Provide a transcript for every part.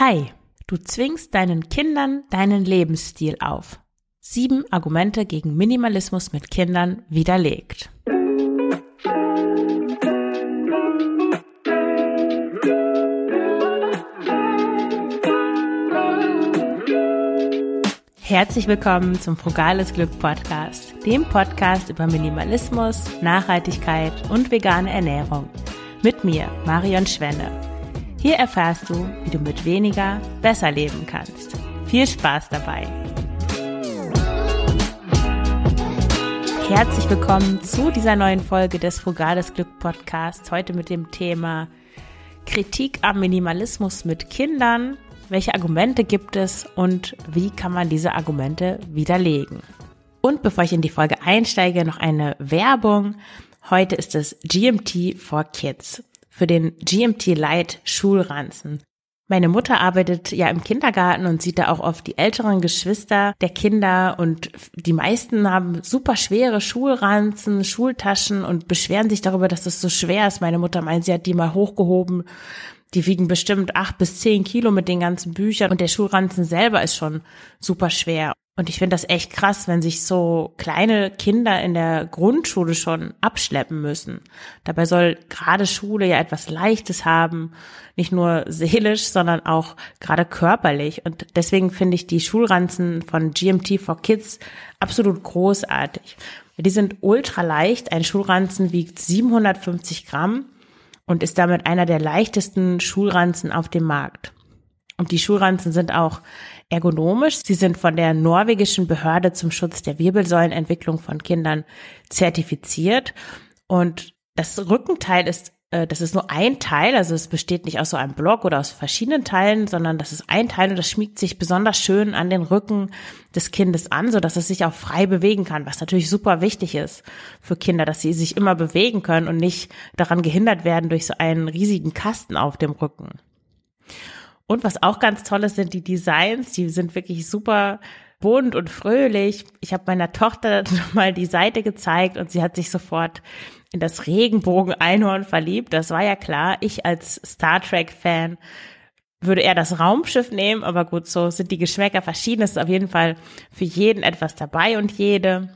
Hi, du zwingst deinen Kindern deinen Lebensstil auf. Sieben Argumente gegen Minimalismus mit Kindern widerlegt. Herzlich willkommen zum Frugales Glück Podcast, dem Podcast über Minimalismus, Nachhaltigkeit und vegane Ernährung. Mit mir, Marion Schwenne. Hier erfährst du, wie du mit weniger besser leben kannst. Viel Spaß dabei! Herzlich willkommen zu dieser neuen Folge des Frugales Glück Podcasts. Heute mit dem Thema Kritik am Minimalismus mit Kindern. Welche Argumente gibt es und wie kann man diese Argumente widerlegen? Und bevor ich in die Folge einsteige, noch eine Werbung. Heute ist es GMT for Kids für den GMT Light Schulranzen. Meine Mutter arbeitet ja im Kindergarten und sieht da auch oft die älteren Geschwister der Kinder und die meisten haben super schwere Schulranzen, Schultaschen und beschweren sich darüber, dass das so schwer ist. Meine Mutter meint, sie hat die mal hochgehoben. Die wiegen bestimmt acht bis zehn Kilo mit den ganzen Büchern und der Schulranzen selber ist schon super schwer. Und ich finde das echt krass, wenn sich so kleine Kinder in der Grundschule schon abschleppen müssen. Dabei soll gerade Schule ja etwas Leichtes haben, nicht nur seelisch, sondern auch gerade körperlich. Und deswegen finde ich die Schulranzen von GMT for Kids absolut großartig. Die sind ultra leicht. Ein Schulranzen wiegt 750 Gramm und ist damit einer der leichtesten Schulranzen auf dem Markt. Und die Schulranzen sind auch ergonomisch. Sie sind von der norwegischen Behörde zum Schutz der Wirbelsäulenentwicklung von Kindern zertifiziert. Und das Rückenteil ist äh, das ist nur ein Teil, also es besteht nicht aus so einem Block oder aus verschiedenen Teilen, sondern das ist ein Teil und das schmiegt sich besonders schön an den Rücken des Kindes an, so dass es sich auch frei bewegen kann, was natürlich super wichtig ist für Kinder, dass sie sich immer bewegen können und nicht daran gehindert werden durch so einen riesigen Kasten auf dem Rücken. Und was auch ganz toll ist, sind die Designs. Die sind wirklich super bunt und fröhlich. Ich habe meiner Tochter mal die Seite gezeigt und sie hat sich sofort in das Regenbogen-Einhorn verliebt. Das war ja klar. Ich als Star Trek-Fan würde eher das Raumschiff nehmen, aber gut, so sind die Geschmäcker verschieden. Es ist auf jeden Fall für jeden etwas dabei und jede.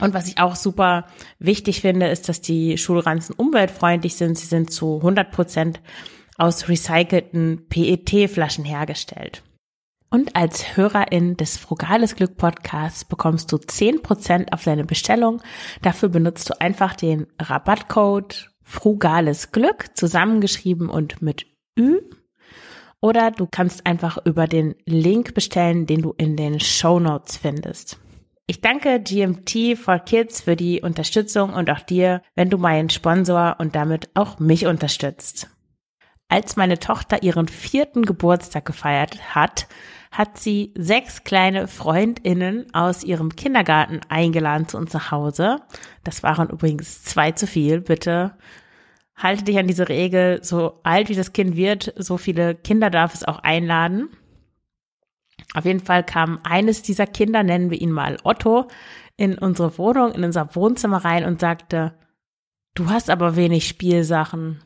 Und was ich auch super wichtig finde, ist, dass die Schulranzen umweltfreundlich sind. Sie sind zu 100 Prozent aus recycelten PET-Flaschen hergestellt. Und als Hörerin des Frugales Glück Podcasts bekommst du 10% auf deine Bestellung. Dafür benutzt du einfach den Rabattcode Frugales Glück zusammengeschrieben und mit Ü. Oder du kannst einfach über den Link bestellen, den du in den Show Notes findest. Ich danke GMT for Kids für die Unterstützung und auch dir, wenn du meinen Sponsor und damit auch mich unterstützt. Als meine Tochter ihren vierten Geburtstag gefeiert hat, hat sie sechs kleine Freundinnen aus ihrem Kindergarten eingeladen zu uns nach Hause. Das waren übrigens zwei zu viel. Bitte halte dich an diese Regel. So alt wie das Kind wird, so viele Kinder darf es auch einladen. Auf jeden Fall kam eines dieser Kinder, nennen wir ihn mal Otto, in unsere Wohnung, in unser Wohnzimmer rein und sagte, du hast aber wenig Spielsachen.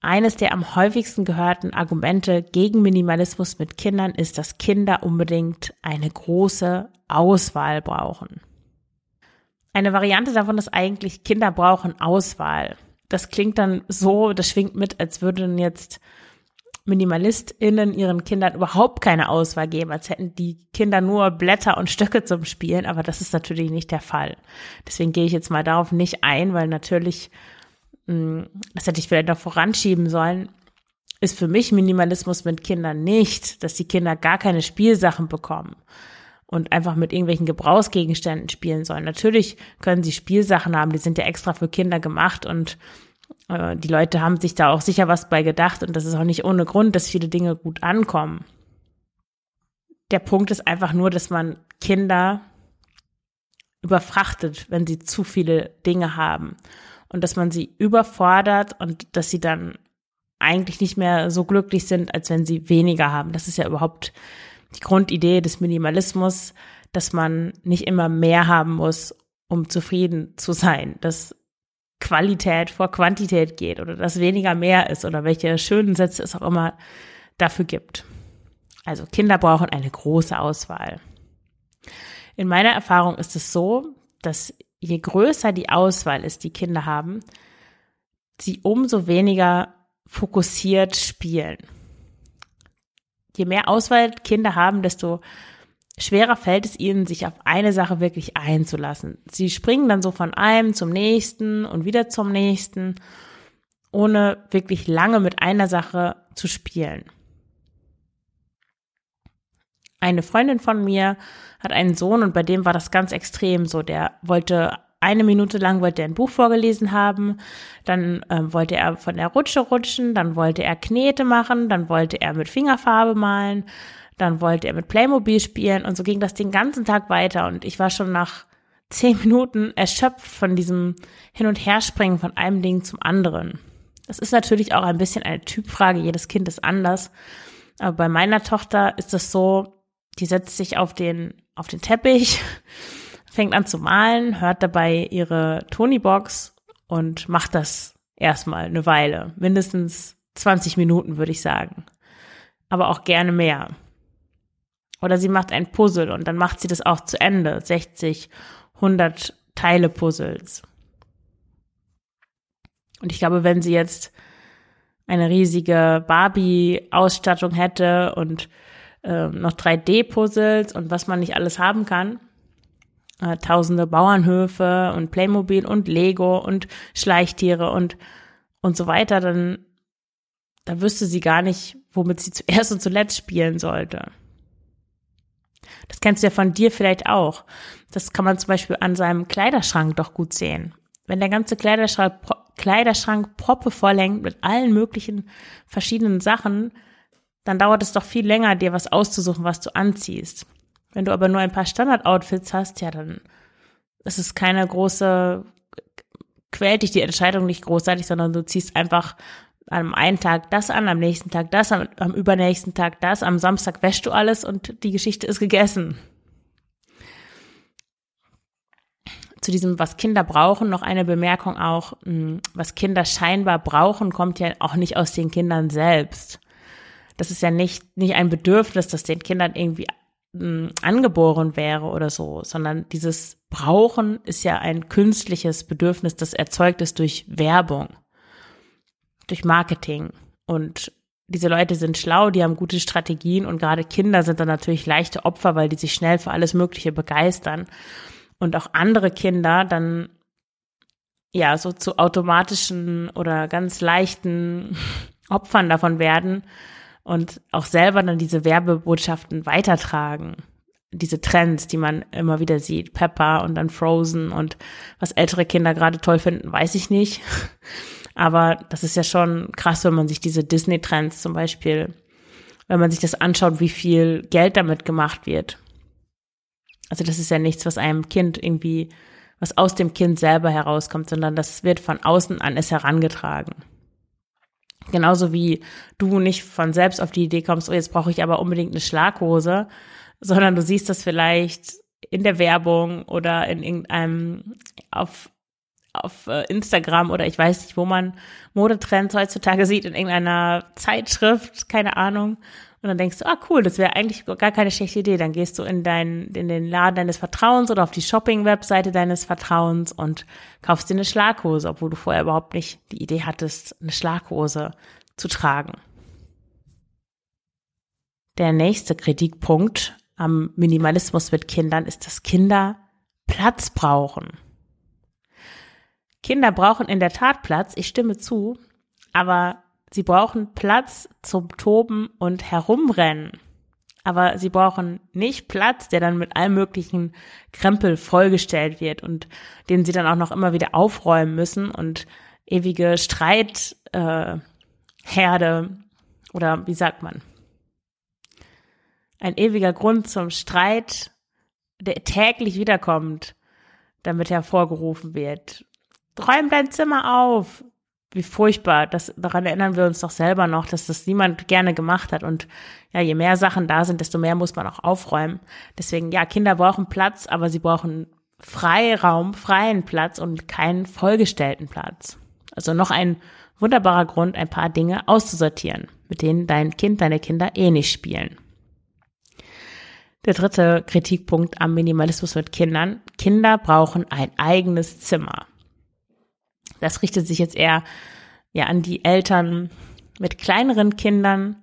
Eines der am häufigsten gehörten Argumente gegen Minimalismus mit Kindern ist, dass Kinder unbedingt eine große Auswahl brauchen. Eine Variante davon ist eigentlich, Kinder brauchen Auswahl. Das klingt dann so, das schwingt mit, als würden jetzt MinimalistInnen ihren Kindern überhaupt keine Auswahl geben, als hätten die Kinder nur Blätter und Stöcke zum Spielen, aber das ist natürlich nicht der Fall. Deswegen gehe ich jetzt mal darauf nicht ein, weil natürlich das hätte ich vielleicht noch voranschieben sollen, ist für mich Minimalismus mit Kindern nicht, dass die Kinder gar keine Spielsachen bekommen und einfach mit irgendwelchen Gebrauchsgegenständen spielen sollen. Natürlich können sie Spielsachen haben, die sind ja extra für Kinder gemacht und äh, die Leute haben sich da auch sicher was bei gedacht und das ist auch nicht ohne Grund, dass viele Dinge gut ankommen. Der Punkt ist einfach nur, dass man Kinder überfrachtet, wenn sie zu viele Dinge haben und dass man sie überfordert und dass sie dann eigentlich nicht mehr so glücklich sind, als wenn sie weniger haben. Das ist ja überhaupt die Grundidee des Minimalismus, dass man nicht immer mehr haben muss, um zufrieden zu sein, dass Qualität vor Quantität geht oder dass weniger mehr ist oder welche schönen Sätze es auch immer dafür gibt. Also Kinder brauchen eine große Auswahl. In meiner Erfahrung ist es so, dass je größer die Auswahl ist, die Kinder haben, sie umso weniger fokussiert spielen. Je mehr Auswahl Kinder haben, desto schwerer fällt es ihnen, sich auf eine Sache wirklich einzulassen. Sie springen dann so von einem zum nächsten und wieder zum nächsten, ohne wirklich lange mit einer Sache zu spielen. Eine Freundin von mir hat einen Sohn und bei dem war das ganz extrem so. Der wollte eine Minute lang wollte er ein Buch vorgelesen haben, dann ähm, wollte er von der Rutsche rutschen, dann wollte er Knete machen, dann wollte er mit Fingerfarbe malen, dann wollte er mit Playmobil spielen und so ging das den ganzen Tag weiter und ich war schon nach zehn Minuten erschöpft von diesem Hin- und Herspringen von einem Ding zum anderen. Das ist natürlich auch ein bisschen eine Typfrage, jedes Kind ist anders. Aber bei meiner Tochter ist es so, die setzt sich auf den, auf den Teppich, fängt an zu malen, hört dabei ihre Tony-Box und macht das erstmal eine Weile. Mindestens 20 Minuten, würde ich sagen. Aber auch gerne mehr. Oder sie macht ein Puzzle und dann macht sie das auch zu Ende. 60, 100 Teile Puzzles. Und ich glaube, wenn sie jetzt eine riesige Barbie-Ausstattung hätte und äh, noch 3D-Puzzles und was man nicht alles haben kann, äh, tausende Bauernhöfe und Playmobil und Lego und Schleichtiere und, und so weiter, dann, dann wüsste sie gar nicht, womit sie zuerst und zuletzt spielen sollte. Das kennst du ja von dir vielleicht auch. Das kann man zum Beispiel an seinem Kleiderschrank doch gut sehen. Wenn der ganze Kleiderschrank, Kleiderschrank proppe vorlenkt mit allen möglichen verschiedenen Sachen, dann dauert es doch viel länger, dir was auszusuchen, was du anziehst. Wenn du aber nur ein paar Standard-Outfits hast, ja, dann ist es keine große, quält dich die Entscheidung nicht großartig, sondern du ziehst einfach am einen Tag das an, am nächsten Tag das, am, am übernächsten Tag das, am Samstag wäschst du alles und die Geschichte ist gegessen. Zu diesem, was Kinder brauchen, noch eine Bemerkung auch, hm, was Kinder scheinbar brauchen, kommt ja auch nicht aus den Kindern selbst. Das ist ja nicht, nicht ein Bedürfnis, das den Kindern irgendwie hm, angeboren wäre oder so, sondern dieses Brauchen ist ja ein künstliches Bedürfnis, das erzeugt ist durch Werbung durch Marketing. Und diese Leute sind schlau, die haben gute Strategien und gerade Kinder sind dann natürlich leichte Opfer, weil die sich schnell für alles Mögliche begeistern. Und auch andere Kinder dann ja so zu automatischen oder ganz leichten Opfern davon werden und auch selber dann diese Werbebotschaften weitertragen. Diese Trends, die man immer wieder sieht, Pepper und dann Frozen und was ältere Kinder gerade toll finden, weiß ich nicht. Aber das ist ja schon krass, wenn man sich diese Disney-Trends zum Beispiel, wenn man sich das anschaut, wie viel Geld damit gemacht wird. Also das ist ja nichts, was einem Kind irgendwie, was aus dem Kind selber herauskommt, sondern das wird von außen an es herangetragen. Genauso wie du nicht von selbst auf die Idee kommst, oh, jetzt brauche ich aber unbedingt eine Schlaghose, sondern du siehst das vielleicht in der Werbung oder in irgendeinem, auf auf äh, Instagram oder ich weiß nicht, wo man Modetrends heutzutage sieht, in irgendeiner Zeitschrift, keine Ahnung. Und dann denkst du, ah cool, das wäre eigentlich gar keine schlechte Idee. Dann gehst du in dein, in den Laden deines Vertrauens oder auf die Shopping-Webseite deines Vertrauens und kaufst dir eine Schlaghose, obwohl du vorher überhaupt nicht die Idee hattest, eine Schlaghose zu tragen. Der nächste Kritikpunkt am Minimalismus mit Kindern ist, dass Kinder Platz brauchen. Kinder brauchen in der Tat Platz, ich stimme zu, aber sie brauchen Platz zum Toben und Herumrennen. Aber sie brauchen nicht Platz, der dann mit allem möglichen Krempel vollgestellt wird und den sie dann auch noch immer wieder aufräumen müssen und ewige Streitherde äh, oder wie sagt man? Ein ewiger Grund zum Streit, der täglich wiederkommt, damit hervorgerufen wird räum dein Zimmer auf. Wie furchtbar. Das, daran erinnern wir uns doch selber noch, dass das niemand gerne gemacht hat. Und ja, je mehr Sachen da sind, desto mehr muss man auch aufräumen. Deswegen, ja, Kinder brauchen Platz, aber sie brauchen Freiraum, freien Platz und keinen vollgestellten Platz. Also noch ein wunderbarer Grund, ein paar Dinge auszusortieren. mit denen dein Kind, deine Kinder eh nicht spielen. Der dritte Kritikpunkt am Minimalismus mit Kindern. Kinder brauchen ein eigenes Zimmer. Das richtet sich jetzt eher ja an die Eltern mit kleineren Kindern.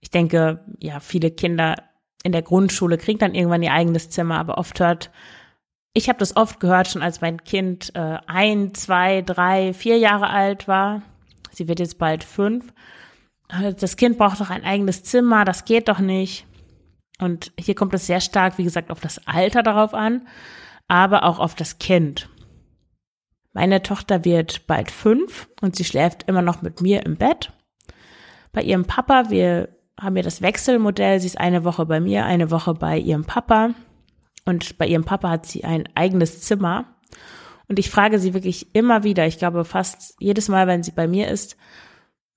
Ich denke, ja, viele Kinder in der Grundschule kriegen dann irgendwann ihr eigenes Zimmer, aber oft hört, ich habe das oft gehört, schon als mein Kind äh, ein, zwei, drei, vier Jahre alt war. Sie wird jetzt bald fünf. Das Kind braucht doch ein eigenes Zimmer, das geht doch nicht. Und hier kommt es sehr stark, wie gesagt, auf das Alter darauf an, aber auch auf das Kind. Meine Tochter wird bald fünf und sie schläft immer noch mit mir im Bett. Bei ihrem Papa, wir haben ja das Wechselmodell, sie ist eine Woche bei mir, eine Woche bei ihrem Papa. Und bei ihrem Papa hat sie ein eigenes Zimmer. Und ich frage sie wirklich immer wieder, ich glaube fast jedes Mal, wenn sie bei mir ist,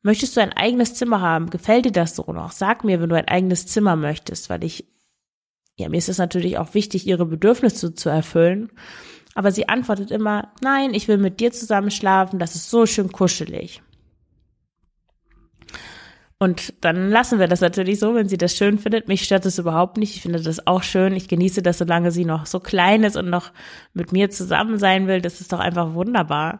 möchtest du ein eigenes Zimmer haben? Gefällt dir das so noch? Sag mir, wenn du ein eigenes Zimmer möchtest, weil ich, ja, mir ist es natürlich auch wichtig, ihre Bedürfnisse zu erfüllen. Aber sie antwortet immer, nein, ich will mit dir zusammen schlafen, das ist so schön kuschelig. Und dann lassen wir das natürlich so, wenn sie das schön findet. Mich stört das überhaupt nicht. Ich finde das auch schön. Ich genieße das, solange sie noch so klein ist und noch mit mir zusammen sein will. Das ist doch einfach wunderbar.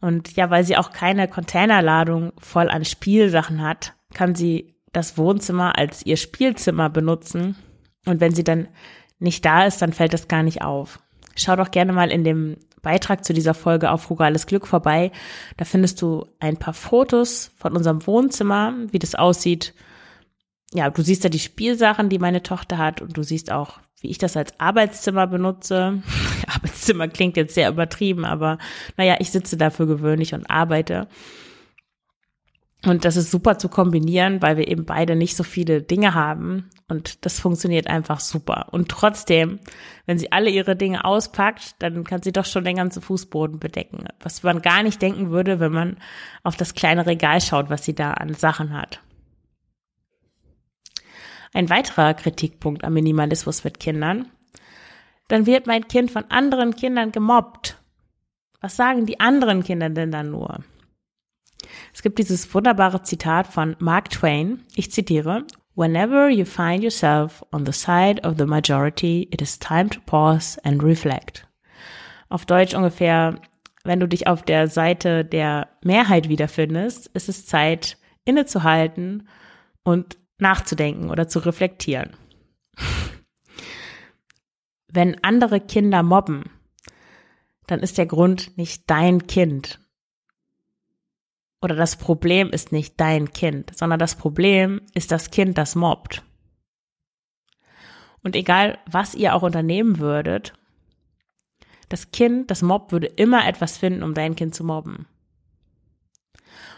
Und ja, weil sie auch keine Containerladung voll an Spielsachen hat, kann sie das Wohnzimmer als ihr Spielzimmer benutzen. Und wenn sie dann nicht da ist, dann fällt das gar nicht auf. Schau doch gerne mal in dem Beitrag zu dieser Folge auf Frugales Glück vorbei. Da findest du ein paar Fotos von unserem Wohnzimmer, wie das aussieht. Ja, du siehst da die Spielsachen, die meine Tochter hat und du siehst auch, wie ich das als Arbeitszimmer benutze. Arbeitszimmer klingt jetzt sehr übertrieben, aber naja, ich sitze dafür gewöhnlich und arbeite. Und das ist super zu kombinieren, weil wir eben beide nicht so viele Dinge haben. Und das funktioniert einfach super. Und trotzdem, wenn sie alle ihre Dinge auspackt, dann kann sie doch schon den ganzen Fußboden bedecken. Was man gar nicht denken würde, wenn man auf das kleine Regal schaut, was sie da an Sachen hat. Ein weiterer Kritikpunkt am Minimalismus mit Kindern. Dann wird mein Kind von anderen Kindern gemobbt. Was sagen die anderen Kinder denn dann nur? Es gibt dieses wunderbare Zitat von Mark Twain. Ich zitiere. Whenever you find yourself on the side of the majority, it is time to pause and reflect. Auf Deutsch ungefähr, wenn du dich auf der Seite der Mehrheit wiederfindest, ist es Zeit, innezuhalten und nachzudenken oder zu reflektieren. Wenn andere Kinder mobben, dann ist der Grund nicht dein Kind, oder das Problem ist nicht dein Kind, sondern das Problem ist das Kind, das mobbt. Und egal, was ihr auch unternehmen würdet, das Kind, das mobbt, würde immer etwas finden, um dein Kind zu mobben.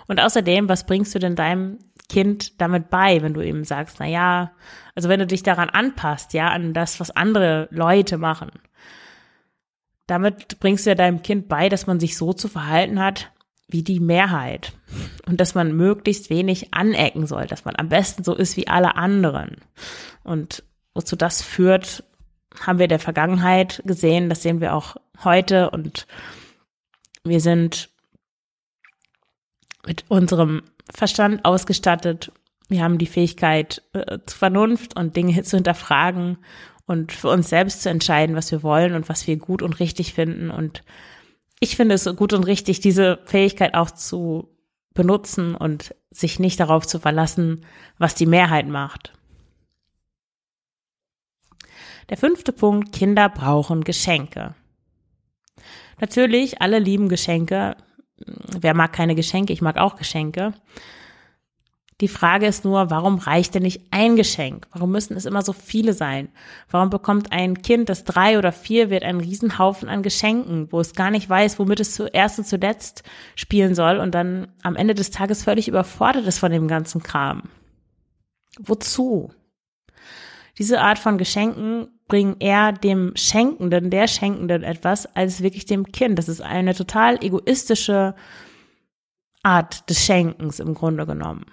Und außerdem, was bringst du denn deinem Kind damit bei, wenn du ihm sagst, na ja, also wenn du dich daran anpasst, ja, an das, was andere Leute machen. Damit bringst du ja deinem Kind bei, dass man sich so zu verhalten hat, wie die Mehrheit und dass man möglichst wenig anecken soll, dass man am besten so ist wie alle anderen. Und wozu das führt, haben wir in der Vergangenheit gesehen, das sehen wir auch heute und wir sind mit unserem Verstand ausgestattet. Wir haben die Fähigkeit äh, zur Vernunft und Dinge zu hinterfragen und für uns selbst zu entscheiden, was wir wollen und was wir gut und richtig finden und ich finde es gut und richtig, diese Fähigkeit auch zu benutzen und sich nicht darauf zu verlassen, was die Mehrheit macht. Der fünfte Punkt, Kinder brauchen Geschenke. Natürlich, alle lieben Geschenke. Wer mag keine Geschenke? Ich mag auch Geschenke. Die Frage ist nur, warum reicht denn nicht ein Geschenk? Warum müssen es immer so viele sein? Warum bekommt ein Kind, das drei oder vier wird, einen Riesenhaufen an Geschenken, wo es gar nicht weiß, womit es zuerst und zuletzt spielen soll und dann am Ende des Tages völlig überfordert ist von dem ganzen Kram? Wozu? Diese Art von Geschenken bringen eher dem Schenkenden, der Schenkenden etwas, als wirklich dem Kind. Das ist eine total egoistische Art des Schenkens im Grunde genommen.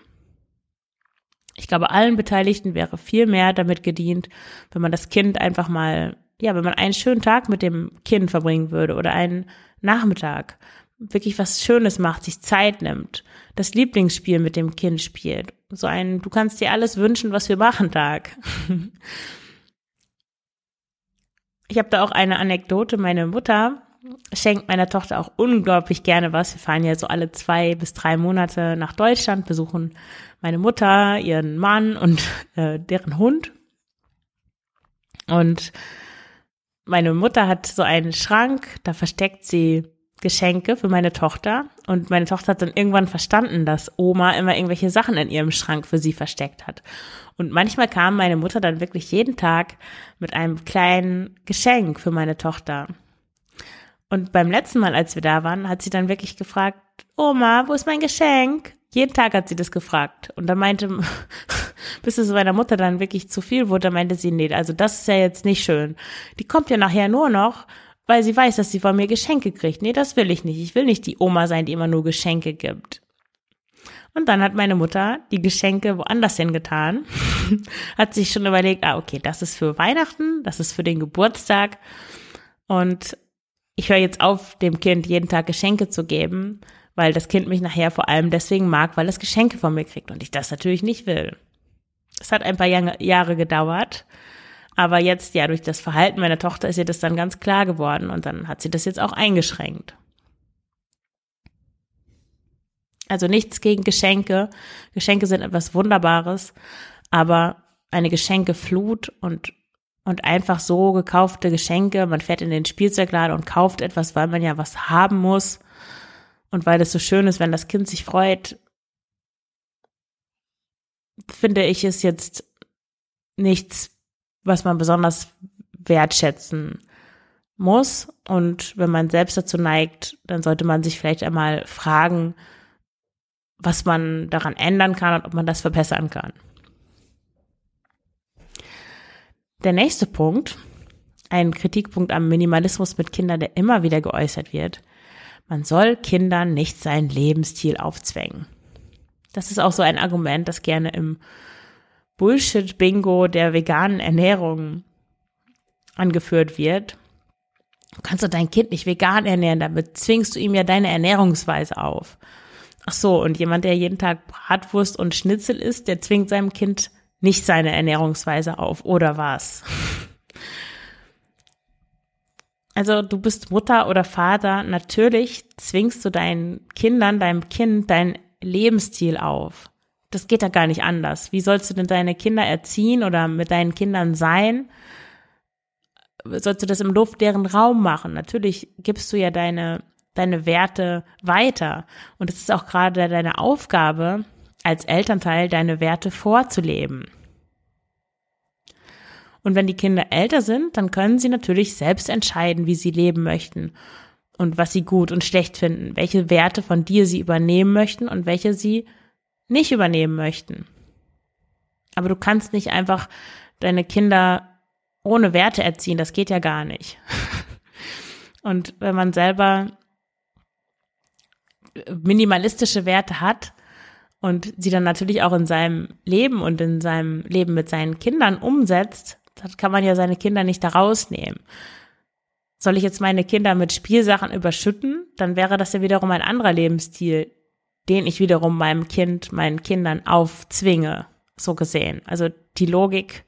Ich glaube, allen Beteiligten wäre viel mehr damit gedient, wenn man das Kind einfach mal, ja, wenn man einen schönen Tag mit dem Kind verbringen würde oder einen Nachmittag. wirklich was Schönes macht, sich Zeit nimmt, das Lieblingsspiel mit dem Kind spielt. So ein, du kannst dir alles wünschen, was wir machen Tag. Ich habe da auch eine Anekdote. Meine Mutter schenkt meiner Tochter auch unglaublich gerne was. Wir fahren ja so alle zwei bis drei Monate nach Deutschland, besuchen meine Mutter, ihren Mann und äh, deren Hund. Und meine Mutter hat so einen Schrank, da versteckt sie Geschenke für meine Tochter. Und meine Tochter hat dann irgendwann verstanden, dass Oma immer irgendwelche Sachen in ihrem Schrank für sie versteckt hat. Und manchmal kam meine Mutter dann wirklich jeden Tag mit einem kleinen Geschenk für meine Tochter. Und beim letzten Mal, als wir da waren, hat sie dann wirklich gefragt, Oma, wo ist mein Geschenk? Jeden Tag hat sie das gefragt. Und da meinte, bis es meiner Mutter dann wirklich zu viel wurde, meinte sie, nee, also das ist ja jetzt nicht schön. Die kommt ja nachher nur noch, weil sie weiß, dass sie von mir Geschenke kriegt. Nee, das will ich nicht. Ich will nicht die Oma sein, die immer nur Geschenke gibt. Und dann hat meine Mutter die Geschenke woanders hingetan, hat sich schon überlegt, ah, okay, das ist für Weihnachten, das ist für den Geburtstag. Und ich höre jetzt auf, dem Kind jeden Tag Geschenke zu geben, weil das Kind mich nachher vor allem deswegen mag, weil es Geschenke von mir kriegt und ich das natürlich nicht will. Es hat ein paar Jahre gedauert, aber jetzt, ja, durch das Verhalten meiner Tochter ist ihr das dann ganz klar geworden und dann hat sie das jetzt auch eingeschränkt. Also nichts gegen Geschenke. Geschenke sind etwas Wunderbares, aber eine Geschenkeflut und und einfach so gekaufte Geschenke, man fährt in den Spielzeugladen und kauft etwas, weil man ja was haben muss und weil es so schön ist, wenn das Kind sich freut, finde ich es jetzt nichts, was man besonders wertschätzen muss. Und wenn man selbst dazu neigt, dann sollte man sich vielleicht einmal fragen, was man daran ändern kann und ob man das verbessern kann. Der nächste Punkt, ein Kritikpunkt am Minimalismus mit Kindern, der immer wieder geäußert wird. Man soll Kindern nicht seinen Lebensstil aufzwängen. Das ist auch so ein Argument, das gerne im Bullshit-Bingo der veganen Ernährung angeführt wird. Du kannst doch dein Kind nicht vegan ernähren, damit zwingst du ihm ja deine Ernährungsweise auf. Ach so, und jemand, der jeden Tag Bratwurst und Schnitzel isst, der zwingt seinem Kind nicht seine Ernährungsweise auf, oder was? Also du bist Mutter oder Vater, natürlich zwingst du deinen Kindern, deinem Kind deinen Lebensstil auf. Das geht da gar nicht anders. Wie sollst du denn deine Kinder erziehen oder mit deinen Kindern sein? Sollst du das im luftleeren Raum machen? Natürlich gibst du ja deine, deine Werte weiter. Und es ist auch gerade deine Aufgabe, als Elternteil deine Werte vorzuleben. Und wenn die Kinder älter sind, dann können sie natürlich selbst entscheiden, wie sie leben möchten und was sie gut und schlecht finden, welche Werte von dir sie übernehmen möchten und welche sie nicht übernehmen möchten. Aber du kannst nicht einfach deine Kinder ohne Werte erziehen, das geht ja gar nicht. Und wenn man selber minimalistische Werte hat, und sie dann natürlich auch in seinem Leben und in seinem Leben mit seinen Kindern umsetzt, dann kann man ja seine Kinder nicht da rausnehmen. Soll ich jetzt meine Kinder mit Spielsachen überschütten, dann wäre das ja wiederum ein anderer Lebensstil, den ich wiederum meinem Kind, meinen Kindern aufzwinge, so gesehen. Also die Logik,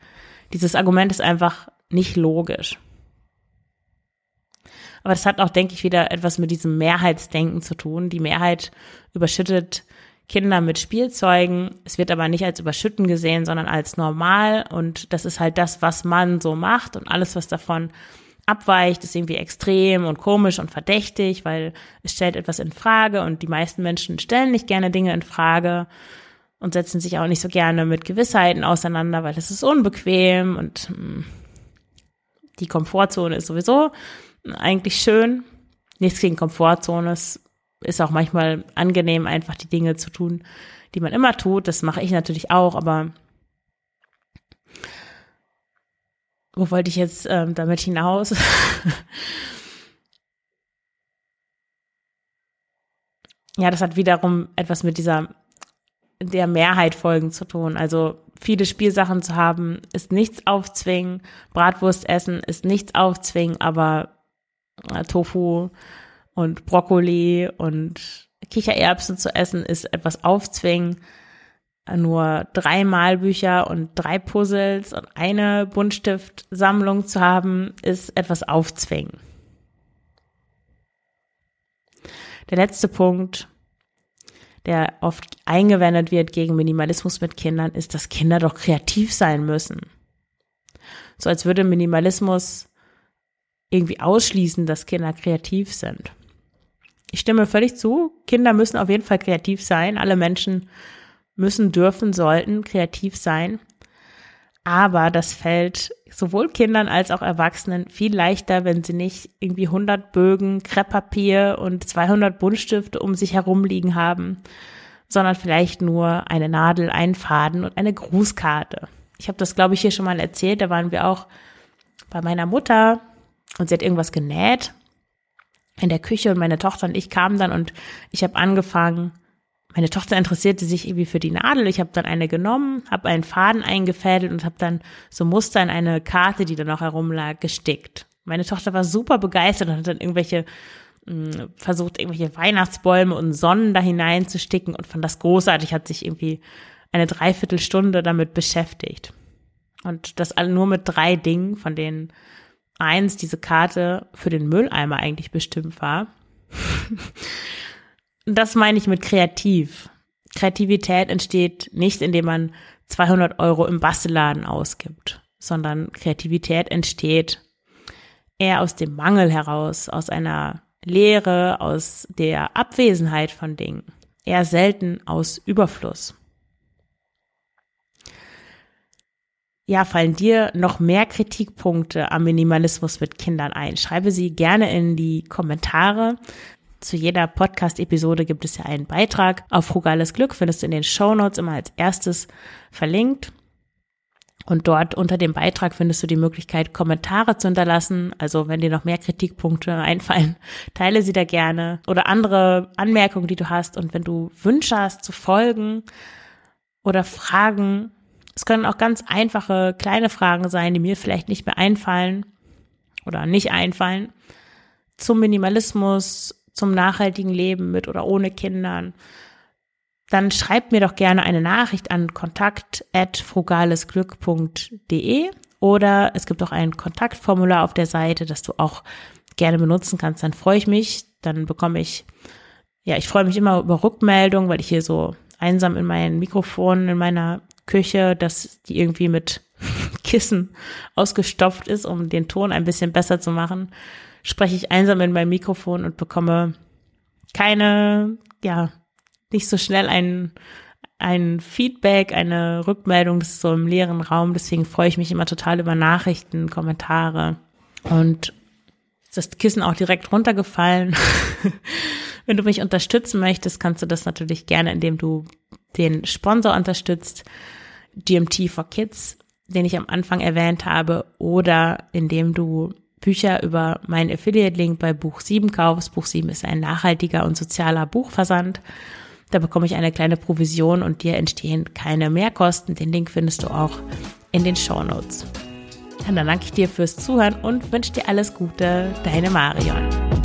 dieses Argument ist einfach nicht logisch. Aber das hat auch, denke ich, wieder etwas mit diesem Mehrheitsdenken zu tun. Die Mehrheit überschüttet Kinder mit Spielzeugen. Es wird aber nicht als Überschütten gesehen, sondern als normal. Und das ist halt das, was man so macht. Und alles, was davon abweicht, ist irgendwie extrem und komisch und verdächtig, weil es stellt etwas in Frage und die meisten Menschen stellen nicht gerne Dinge in Frage und setzen sich auch nicht so gerne mit Gewissheiten auseinander, weil es ist unbequem und hm, die Komfortzone ist sowieso eigentlich schön. Nichts gegen Komfortzone, es ist auch manchmal angenehm, einfach die Dinge zu tun, die man immer tut. Das mache ich natürlich auch, aber wo wollte ich jetzt ähm, damit hinaus? ja, das hat wiederum etwas mit dieser der Mehrheit folgen zu tun. Also viele Spielsachen zu haben, ist nichts aufzwingen. Bratwurst essen ist nichts aufzwingen, aber äh, Tofu und Brokkoli und Kichererbsen zu essen ist etwas aufzwingen. Nur drei Malbücher und drei Puzzles und eine Buntstiftsammlung zu haben, ist etwas aufzwingen. Der letzte Punkt, der oft eingewendet wird gegen Minimalismus mit Kindern, ist, dass Kinder doch kreativ sein müssen. So als würde Minimalismus irgendwie ausschließen, dass Kinder kreativ sind. Ich stimme völlig zu. Kinder müssen auf jeden Fall kreativ sein. Alle Menschen müssen, dürfen, sollten kreativ sein. Aber das fällt sowohl Kindern als auch Erwachsenen viel leichter, wenn sie nicht irgendwie 100 Bögen, Krepppapier und 200 Buntstifte um sich herum liegen haben, sondern vielleicht nur eine Nadel, einen Faden und eine Grußkarte. Ich habe das, glaube ich, hier schon mal erzählt. Da waren wir auch bei meiner Mutter und sie hat irgendwas genäht in der Küche und meine Tochter und ich kamen dann und ich habe angefangen, meine Tochter interessierte sich irgendwie für die Nadel. Ich habe dann eine genommen, habe einen Faden eingefädelt und habe dann so Muster in eine Karte, die da noch herumlag, gestickt. Meine Tochter war super begeistert und hat dann irgendwelche mh, hm, versucht, irgendwelche Weihnachtsbäume und Sonnen da hineinzusticken und fand das großartig, hat sich irgendwie eine Dreiviertelstunde damit beschäftigt. Und das nur mit drei Dingen, von denen eins diese Karte für den Mülleimer eigentlich bestimmt war. das meine ich mit kreativ. Kreativität entsteht nicht, indem man 200 Euro im Bastelladen ausgibt, sondern Kreativität entsteht eher aus dem Mangel heraus, aus einer Leere, aus der Abwesenheit von Dingen, eher selten aus Überfluss. Ja, fallen dir noch mehr Kritikpunkte am Minimalismus mit Kindern ein? Schreibe sie gerne in die Kommentare. Zu jeder Podcast-Episode gibt es ja einen Beitrag. Auf Frugales Glück findest du in den Show Notes immer als erstes verlinkt. Und dort unter dem Beitrag findest du die Möglichkeit, Kommentare zu hinterlassen. Also wenn dir noch mehr Kritikpunkte einfallen, teile sie da gerne. Oder andere Anmerkungen, die du hast. Und wenn du Wünsche hast zu folgen oder Fragen, es können auch ganz einfache kleine Fragen sein, die mir vielleicht nicht mehr einfallen oder nicht einfallen. Zum Minimalismus, zum nachhaltigen Leben mit oder ohne Kindern. Dann schreibt mir doch gerne eine Nachricht an kontakt@frugalesglück.de oder es gibt auch ein Kontaktformular auf der Seite, das du auch gerne benutzen kannst. Dann freue ich mich, dann bekomme ich ja, ich freue mich immer über Rückmeldungen, weil ich hier so einsam in meinem Mikrofon in meiner Küche, dass die irgendwie mit Kissen ausgestopft ist, um den Ton ein bisschen besser zu machen, spreche ich einsam in mein Mikrofon und bekomme keine, ja, nicht so schnell ein, ein Feedback, eine Rückmeldung, das ist so im leeren Raum. Deswegen freue ich mich immer total über Nachrichten, Kommentare. Und das Kissen auch direkt runtergefallen. Wenn du mich unterstützen möchtest, kannst du das natürlich gerne, indem du den Sponsor unterstützt, GMT for Kids, den ich am Anfang erwähnt habe, oder indem du Bücher über meinen Affiliate-Link bei Buch 7 kaufst. Buch 7 ist ein nachhaltiger und sozialer Buchversand. Da bekomme ich eine kleine Provision und dir entstehen keine Mehrkosten. Den Link findest du auch in den Show Notes. dann danke ich dir fürs Zuhören und wünsche dir alles Gute. Deine Marion.